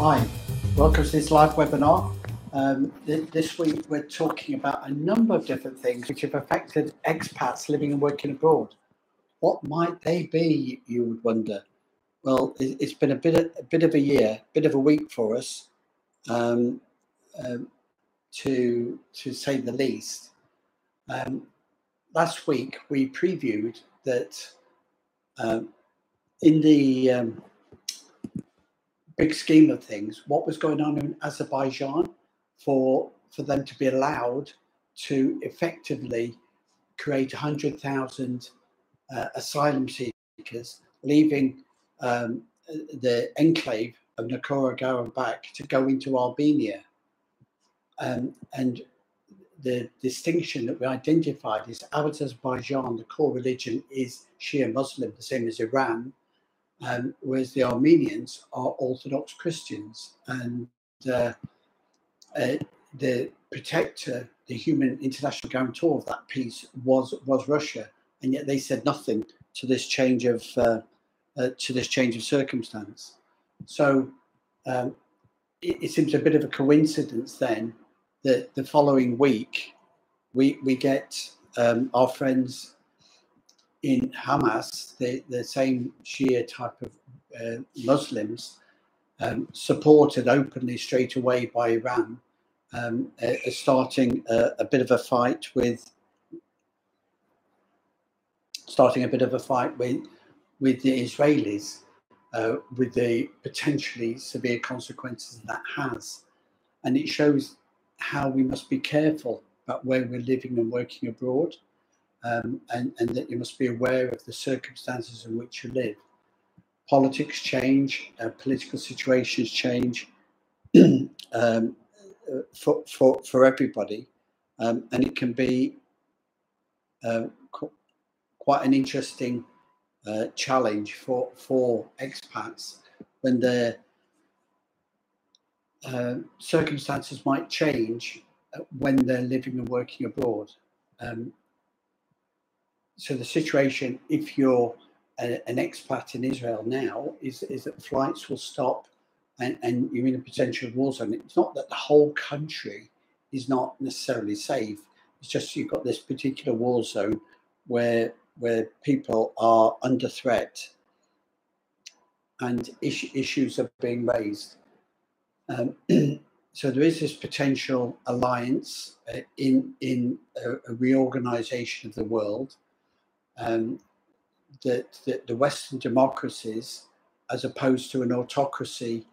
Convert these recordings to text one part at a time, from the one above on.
Hi, welcome to this live webinar. Um, th- this week we're talking about a number of different things which have affected expats living and working abroad. What might they be, you would wonder? Well, it, has been a bit, of, a bit of a year, bit of a week for us, um, um, to to say the least. Um, last week we previewed that um, in the um, big scheme of things, what was going on in Azerbaijan for for them to be allowed to effectively create 100,000 uh, asylum seekers, leaving um, the enclave of Nagorno-Karabakh to go into Albania. Um, and the distinction that we identified is Azerbaijan, the core religion is Shia Muslim, the same as Iran, um, whereas the Armenians are Orthodox Christians. And uh, uh, the protector, the human international guarantor of that peace was was Russia, and yet they said nothing to this change of uh, uh to this change of circumstance. So um, it, it seems a bit of a coincidence then that the following week we we get um, our friends in Hamas, the, the same Shia type of uh, Muslims, um, supported openly straight away by Iran, um, uh, starting a, a, bit of a fight with starting a bit of a fight with with the Israelis, uh, with the potentially severe consequences that has, and it shows how we must be careful about where we're living and working abroad um, and, and that you must be aware of the circumstances in which you live. Politics change, uh, political situations change um, for, for, for everybody, um, and it can be uh, qu- quite an interesting uh, challenge for, for expats when their uh, circumstances might change uh, when they're living and working abroad. Um, so the situation, if you're a, an expat in Israel now, is is that flights will stop, and, and you're in a potential war zone. It's not that the whole country is not necessarily safe. It's just you've got this particular war zone where where people are under threat, and is, issues are being raised. Um, so there is this potential alliance uh, in in a, a reorganization of the world um, that, that the Western democracies, as opposed to an autocracy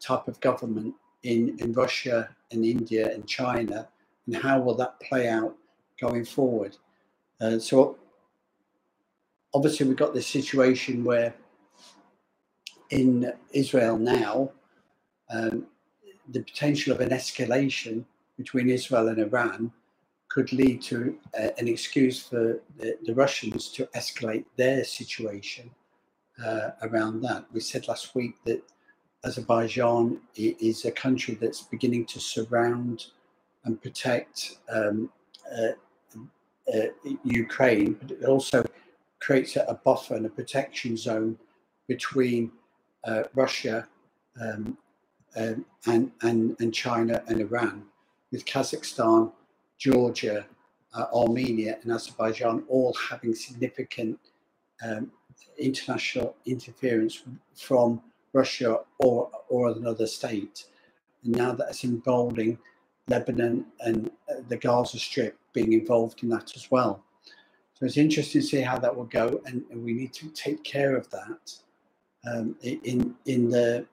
type of government in, in Russia and India and China, and how will that play out going forward? Uh, so obviously we've got this situation where in Israel now, um, the potential of an escalation between Israel and Iran could lead to uh, an excuse for the, the, Russians to escalate their situation uh, around that. We said last week that Azerbaijan is a country that's beginning to surround and protect um, uh, uh Ukraine, but it also creates a, a, buffer and a protection zone between uh, Russia um, um, and, and, and China and Iran, with Kazakhstan Georgia, uh, Armenia, and Azerbaijan all having significant um, international interference from Russia or or another state. And now that's involving Lebanon and uh, the Gaza Strip being involved in that as well. So it's interesting to see how that will go, and, and we need to take care of that um, in in the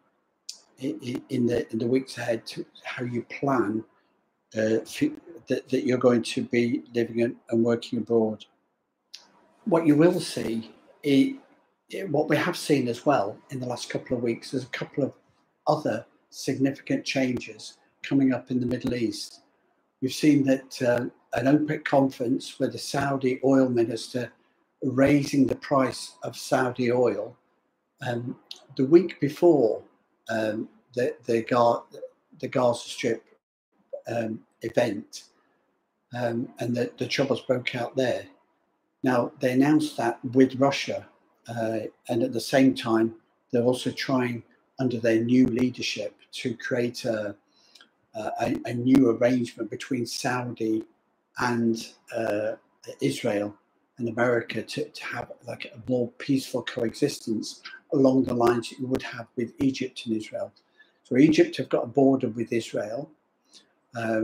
in, the in the weeks ahead to how you plan uh, that, that you're going to be living and working abroad. What you will see, is, what we have seen as well in the last couple of weeks, is a couple of other significant changes coming up in the Middle East. We've seen that uh, an OPEC conference with the Saudi oil minister raising the price of Saudi oil. Um, the week before um, the, the, the Gaza Strip um, event, um, and the, the troubles broke out there. Now, they announced that with Russia, uh, and at the same time, they're also trying under their new leadership to create a, a, a new arrangement between Saudi and uh, Israel and America to, to have like a more peaceful coexistence along the lines you would have with Egypt and Israel. So Egypt have got a border with Israel. Uh,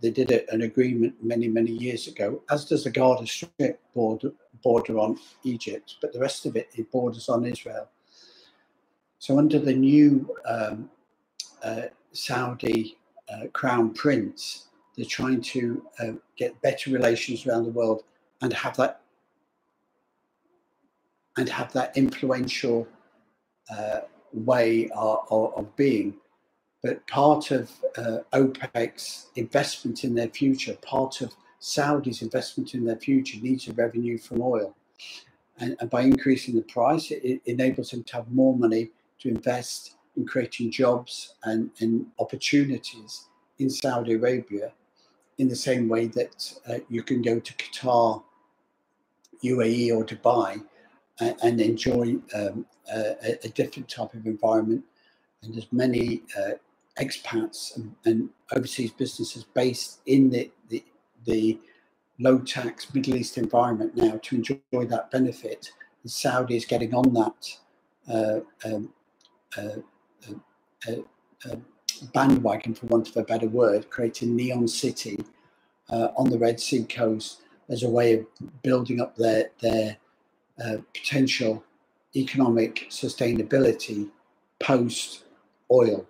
they did a, an agreement many, many years ago, as does the Gaza Strip border, border on Egypt, but the rest of it, it borders on Israel. So under the new um, uh, Saudi uh, crown prince, they're trying to uh, get better relations around the world and have that and have that influential uh, way of, of, being. But part of uh, OPEC's investment in their future, part of Saudi's investment in their future needs a revenue from oil. And, and by increasing the price, it, it, enables them to have more money to invest in creating jobs and, and opportunities in Saudi Arabia in the same way that uh, you can go to Qatar, UAE, or Dubai and, and enjoy um, a, a, different type of environment. And there's many uh, expats and, and, overseas businesses based in the, the, the low tax Middle East environment now to enjoy that benefit. And Saudi is getting on that uh, um, uh, uh, uh, bandwagon, for want of a better word, creating Neom City uh, on the Red Sea coast as a way of building up their their uh, potential economic sustainability post oil.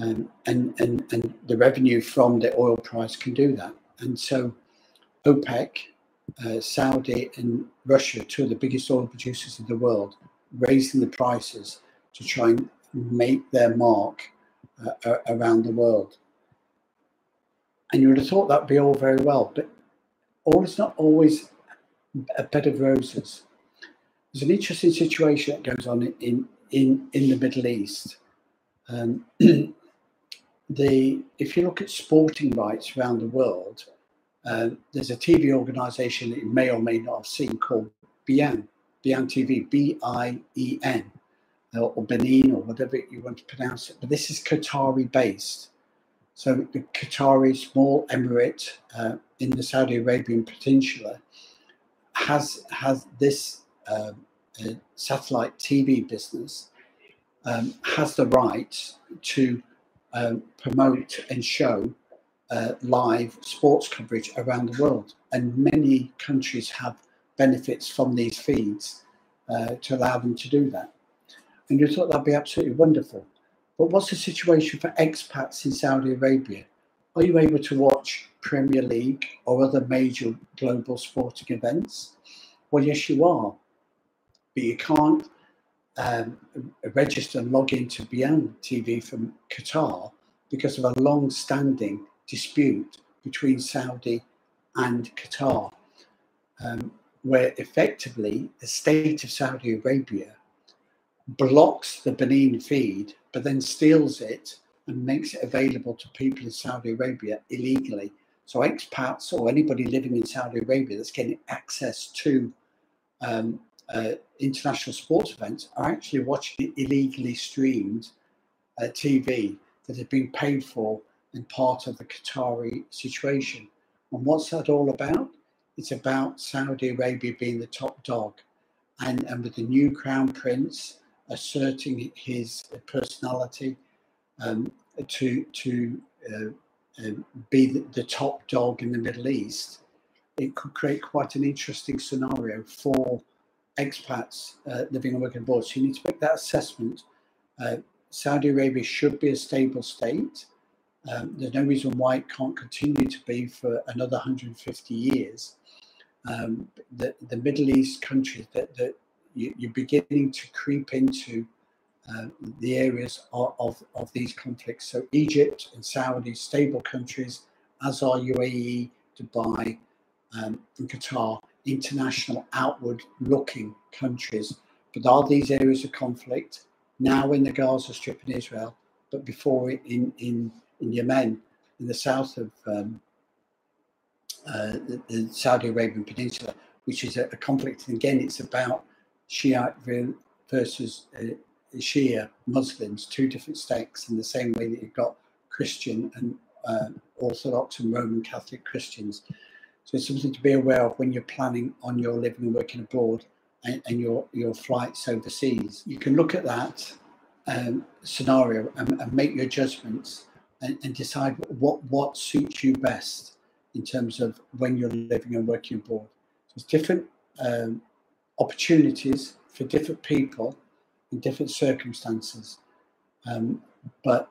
Um, and, and, and the revenue from the oil price can do that. And so OPEC, uh, Saudi, and Russia, two of the biggest oil producers in the world, raising the prices to try and make their mark uh, around the world. And you would have thought that'd be all very well, but all is not always a bed of roses. There's an interesting situation that goes on in in in the Middle East. Um, the if you look at sporting rights around the world, uh, there's a TV organisation that you may or may not have seen called Bien, Bien TV, B I E N, or Benin, or whatever you want to pronounce it. But this is Qatari based. So the Qatari small emirate uh, in the Saudi Arabian Peninsula has has this uh, uh, satellite TV business um, has the right to um, promote and show uh, live sports coverage around the world, and many countries have benefits from these feeds uh, to allow them to do that. And you thought that'd be absolutely wonderful. But what's the situation for expats in Saudi Arabia? Are you able to watch Premier League or other major global sporting events? Well, yes, you are. But you can't um, register and log into Beyond TV from Qatar because of a long standing dispute between Saudi and Qatar, um, where effectively the state of Saudi Arabia blocks the Benin feed, but then steals it and makes it available to people in Saudi Arabia illegally. So expats or anybody living in Saudi Arabia that's getting access to um, uh, international sports events are actually watching illegally streamed uh, TV that have been paid for and part of the Qatari situation. And what's that all about? It's about Saudi Arabia being the top dog. And, and with the new crown prince asserting his personality um, to, to uh, uh, be the, top dog in the Middle East, it could create quite an interesting scenario for expats uh, living and working abroad. So you need to make that assessment. Uh, Saudi Arabia should be a stable state. Um, there's no reason why it can't continue to be for another 150 years. Um, the, the Middle East countries that, that you, are beginning to creep into uh, the areas of, of, of, these conflicts. So Egypt and Saudi, stable countries, as are UAE, Dubai, um, and Qatar, international outward looking countries. But are these areas of conflict now in the Gaza Strip in Israel, but before in, in, in Yemen, in the south of um, uh, the, the, Saudi Arabian Peninsula, which is a, a, conflict. And again, it's about Shiite versus uh, Shia Muslims, two different sects, in the same way that you've got Christian and uh, Orthodox and Roman Catholic Christians. So it's something to be aware of when you're planning on your living and working abroad and, and your, your flights overseas. You can look at that um, scenario and, and, make your judgments and, and, decide what, what suits you best in terms of when you're living and working abroad. There's different um, opportunities for different people in different circumstances. Um, but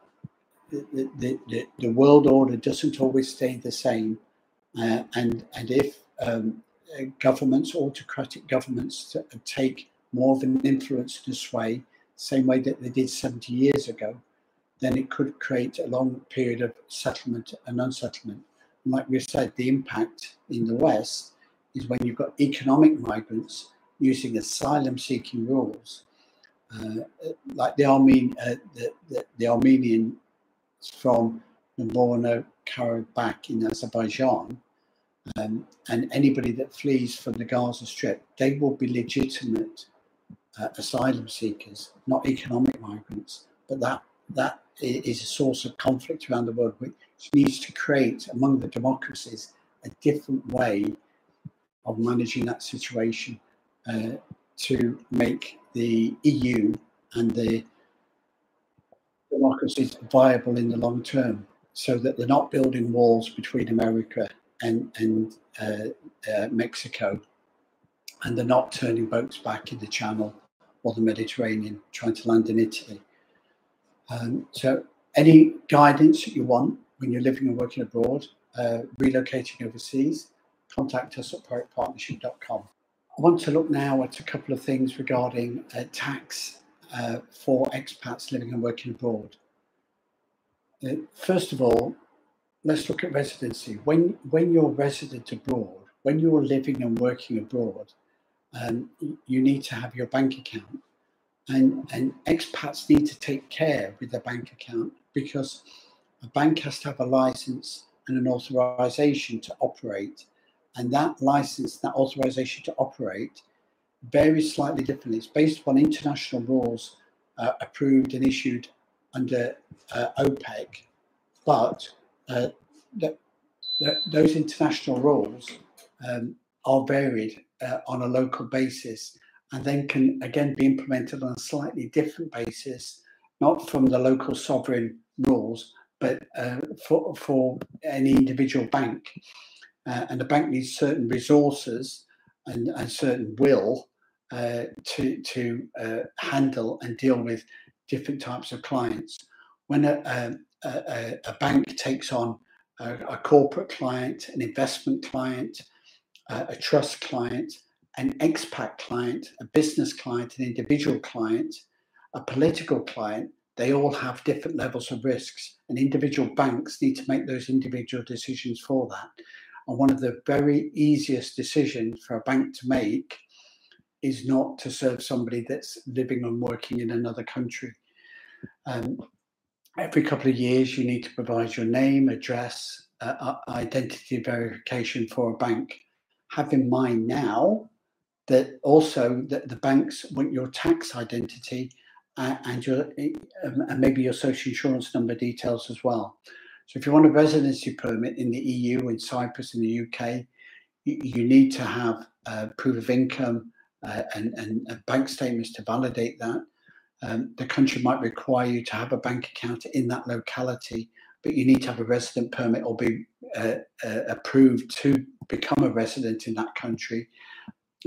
the, the, the, the, world order doesn't always stay the same. Uh, and, and if um, governments, autocratic governments, take more of an influence and sway, same way that they did 70 years ago, then it could create a long period of settlement and unsettlement. And like we said, the impact in the West is when you've got economic migrants using asylum seeking rules, uh, like the, Armenian, uh, the, the, the from Nagorno Karabakh in Azerbaijan, um, and anybody that flees from the Gaza Strip, they will be legitimate uh, asylum seekers, not economic migrants. But that that is a source of conflict around the world, which needs to create among the democracies a different way of managing that situation uh, to make the EU and the democracies viable in the long term, so that they're not building walls between America and and uh, uh, Mexico, and they're not turning boats back in the Channel or the Mediterranean, trying to land in Italy. Um, so, any guidance that you want when you're living and working abroad, uh, relocating overseas, contact us at proactpartnership.com. I want to look now at a couple of things regarding uh, tax uh, for expats living and working abroad. First of all, let's look at residency. When when you're resident abroad, when you're living and working abroad, um, you need to have your bank account. And, and expats need to take care with their bank account because a bank has to have a license and an authorization to operate. And that license, that authorization to operate, varies slightly differently. It's based upon international rules uh, approved and issued under uh, OPEC, but uh, those international rules um, are varied uh, on a local basis and then can again be implemented on a slightly different basis, not from the local sovereign rules, but uh, for, for any individual bank. Uh, and the bank needs certain resources and, and certain will uh, to, to handle and deal with different types of clients. When a, a, a bank takes on a, a corporate client, an investment client, a trust client, an expat client, a business client, an individual client, a political client, they all have different levels of risks, and individual banks need to make those individual decisions for that. And one of the very easiest decisions for a bank to make is not to serve somebody that's living and working in another country. Um, every couple of years, you need to provide your name, address, uh, identity verification for a bank have in mind now that also that the banks want your tax identity uh, and your um, and maybe your social insurance number details as well. So if you want a residency permit in the EU, in Cyprus, in the UK, you, you need to have uh, proof of income uh, and, and bank statements to validate that. Um, the country might require you to have a bank account in that locality, but you need to have a resident permit or be uh, uh, approved to become a resident in that country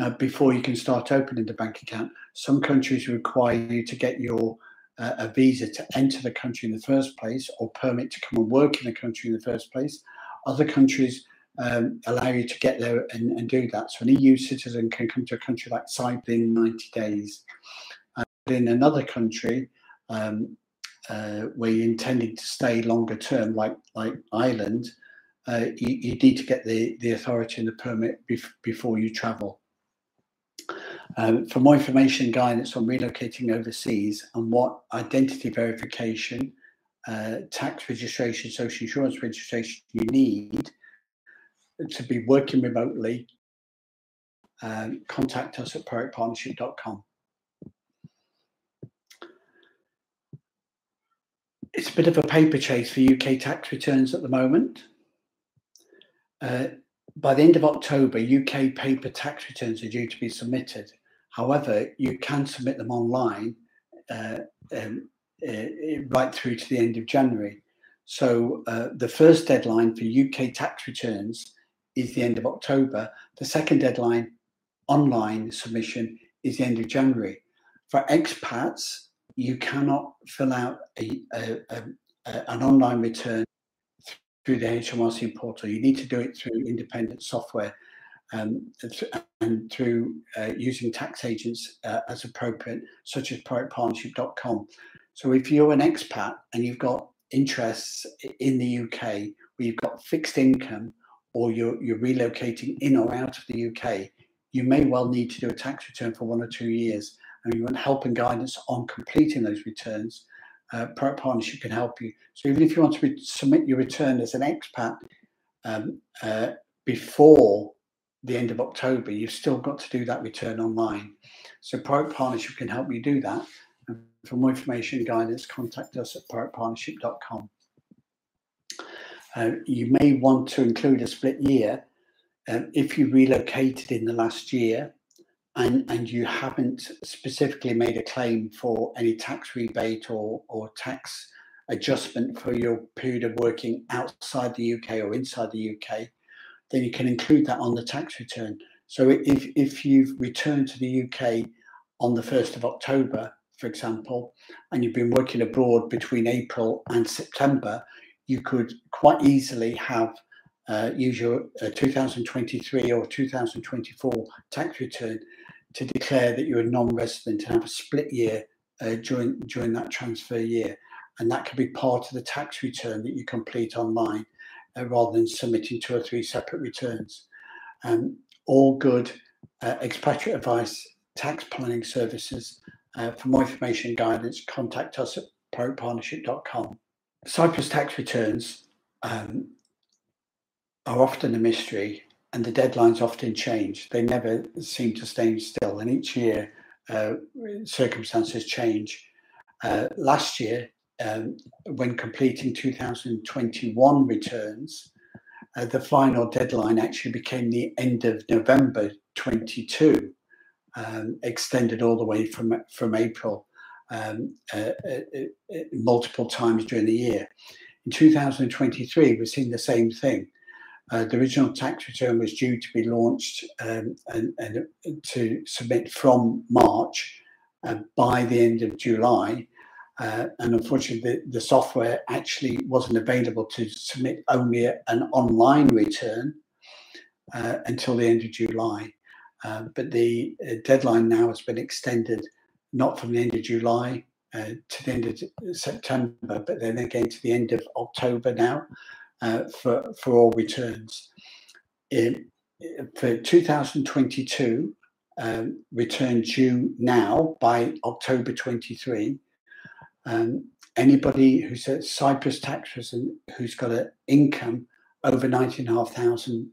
uh, before you can start opening the bank account. Some countries require you to get your uh, a visa to enter the country in the first place or permit to come and work in the country in the first place. Other countries um, allow you to get there and, and, do that. So an EU citizen can come to a country like Cyprus in 90 days. In another country, um, uh, where you're intending to stay longer term, like like Ireland, uh, you, you, need to get the, the authority and the permit bef- before you travel. Um, for more information and guidance on relocating overseas and what identity verification, uh, tax registration, social insurance registration you need to be working remotely, um, contact us at proactpartnership.com. it's a bit of a paper chase for UK tax returns at the moment. Uh, by the end of October, UK paper tax returns are due to be submitted. However, you can submit them online uh, um, uh, right through to the end of January. So uh, the first deadline for UK tax returns is the end of October. The second deadline online submission is the end of January. For expats, you cannot fill out a, a, a, an online return through the HMRC portal. You need to do it through independent software um, and through uh, using tax agents uh, as appropriate, such as proactpartnership.com. So if you're an expat and you've got interests in the UK where you've got fixed income or you're, you're relocating in or out of the UK, you may well need to do a tax return for one or two years. And you want help and guidance on completing those returns, uh, Partnership can help you. So even if you want to submit your return as an expat um, uh, before the end of October, you've still got to do that return online. So Proact Partnership can help you do that. And for more information and guidance, contact us at proactpartnership.com. Uh, you may want to include a split year um, if you relocated in the last year and, and you haven't specifically made a claim for any tax rebate or, or tax adjustment for your period of working outside the UK or inside the UK, then you can include that on the tax return. So if, if you've returned to the UK on the 1st of October, for example, and you've been working abroad between April and September, you could quite easily have uh, use your uh, 2023 or 2024 tax return to declare that you're a non-resident and have a split year uh, during during that transfer year, and that could be part of the tax return that you complete online, uh, rather than submitting two or three separate returns. Um, all good uh, expatriate advice tax planning services. Uh, for more information and guidance, contact us at proactpartnership.com. Cyprus tax returns um, are often a mystery and the deadlines often change. They never seem to stay still. And each year, uh, circumstances change. Uh, last year, um, when completing 2021 returns, uh, the final deadline actually became the end of November 22, um, extended all the way from, from April um, uh, uh, uh, multiple times during the year. In 2023, we're seeing the same thing. Uh, the original tax return was due to be launched um, and, and, uh, to submit from March uh, by the end of July. Uh, and unfortunately, the, the, software actually wasn't available to submit only an online return uh, until the end of July. Uh, but the deadline now has been extended not from the end of July to the end of September, but then again to the end of October now uh, for, for all returns. In, for 2022, um, return due now by October 23. Um, anybody who's a Cyprus tax resident who's got an income over 19,500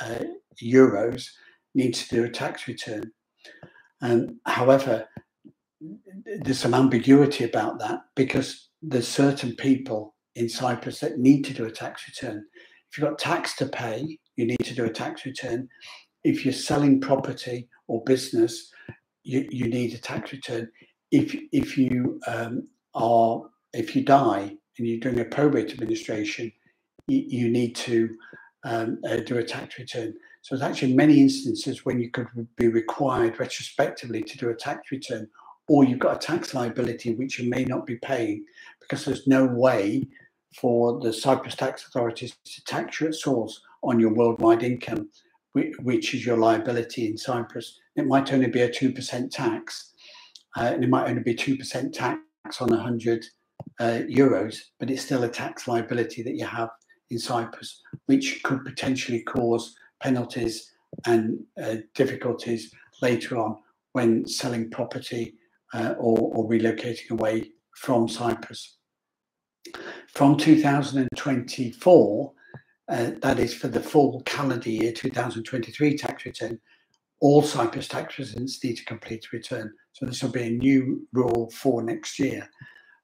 uh, euros needs to do a tax return. Um, however, there's some ambiguity about that because there's certain people in Cyprus that need to do a tax return. If you've got tax to pay, you need to do a tax return. If you're selling property or business, you, you need a tax return. If if you um, are if you die and you're doing a probate administration, you, you need to um, uh, do a tax return. So there's actually many instances when you could be required retrospectively to do a tax return, or you've got a tax liability which you may not be paying because there's no way for the Cyprus tax authorities to tax you at source on your worldwide income, which is your liability in Cyprus. It might only be a 2% tax, uh, and it might only be 2% tax on 100 uh, euros, but it's still a tax liability that you have in Cyprus, which could potentially cause penalties and uh, difficulties later on when selling property uh, or, or relocating away from Cyprus. From 2024, uh, that is for the full calendar year 2023 tax return, all Cyprus tax residents need to complete a return. So this will be a new rule for next year.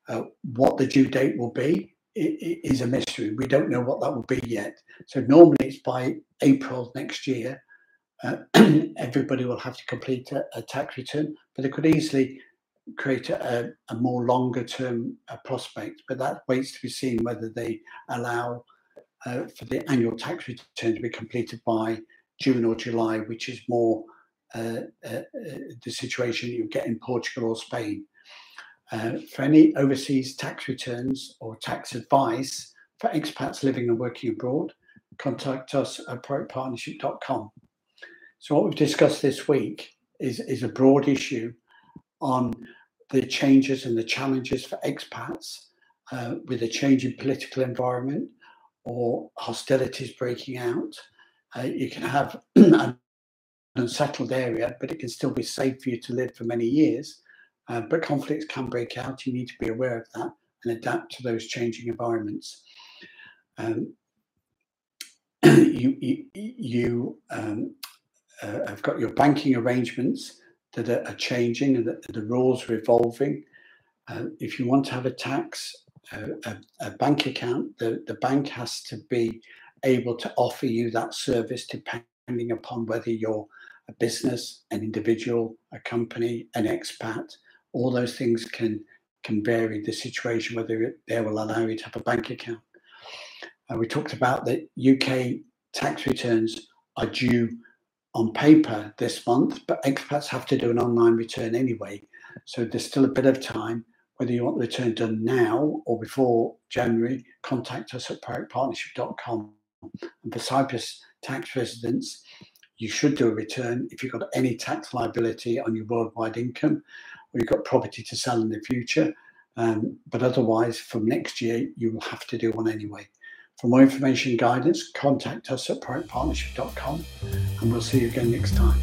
Uh, what the due date will be is a mystery. We don't know what that will be yet. So normally it's by April next year. Uh, everybody will have to complete a, a, tax return, but it could easily create a, a more longer term uh, prospect. But that waits to be seen whether they allow uh, for the annual tax return to be completed by June or July, which is more uh, uh, uh, the situation you get in Portugal or Spain. Uh, for any overseas tax returns or tax advice for expats living and working abroad, contact us at proactpartnership.com. So, what we've discussed this week is, is a broad issue on the changes and the challenges for expats uh, with a changing political environment or hostilities breaking out. Uh, you can have an unsettled area, but it can still be safe for you to live for many years uh, but conflicts can break out. You need to be aware of that and adapt to those changing environments. Um, you you, you um, uh, have got your banking arrangements that are, changing and the, the, rules are evolving. Uh, if you want to have a tax, uh, a, a, bank account, the, the bank has to be able to offer you that service depending upon whether you're a business, an individual, a company, an expat, all those things can can vary the situation whether they will allow you to have a bank account. Uh, we talked about that UK tax returns are due on paper this month, but expats have to do an online return anyway. So there's still a bit of time. Whether you want the return done now or before January, contact us at proactpartnership.com. And for Cyprus tax residents, you should do a return if you've got any tax liability on your worldwide income or you've got property to sell in the future. Um, but otherwise, from next year, you will have to do one anyway. For more information and guidance, contact us at proactpartnership.com and we'll see you again next time.